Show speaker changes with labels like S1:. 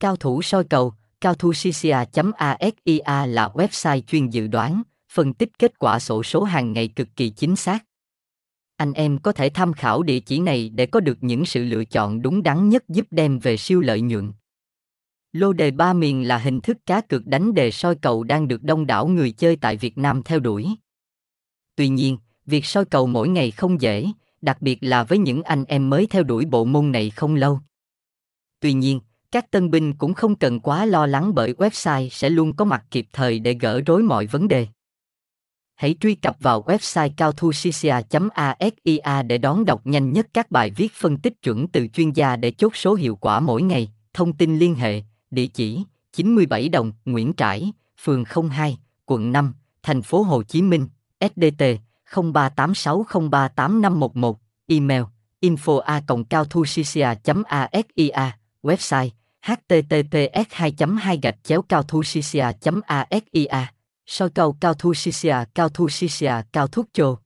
S1: Cao thủ soi cầu, cao thu asia là website chuyên dự đoán, phân tích kết quả sổ số hàng ngày cực kỳ chính xác. Anh em có thể tham khảo địa chỉ này để có được những sự lựa chọn đúng đắn nhất giúp đem về siêu lợi nhuận. Lô đề ba miền là hình thức cá cược đánh đề soi cầu đang được đông đảo người chơi tại Việt Nam theo đuổi. Tuy nhiên, việc soi cầu mỗi ngày không dễ, đặc biệt là với những anh em mới theo đuổi bộ môn này không lâu. Tuy nhiên, các tân binh cũng không cần quá lo lắng bởi website sẽ luôn có mặt kịp thời để gỡ rối mọi vấn đề. Hãy truy cập vào website cao asia để đón đọc nhanh nhất các bài viết phân tích chuẩn từ chuyên gia để chốt số hiệu quả mỗi ngày. Thông tin liên hệ, địa chỉ 97 Đồng, Nguyễn Trãi, phường 02, quận 5, thành phố Hồ Chí Minh, SDT 0386038511, email info a cao asia website https 2 2 gạch chéo cao thu asia soi cầu cao thu cao thu cao thuốc chồ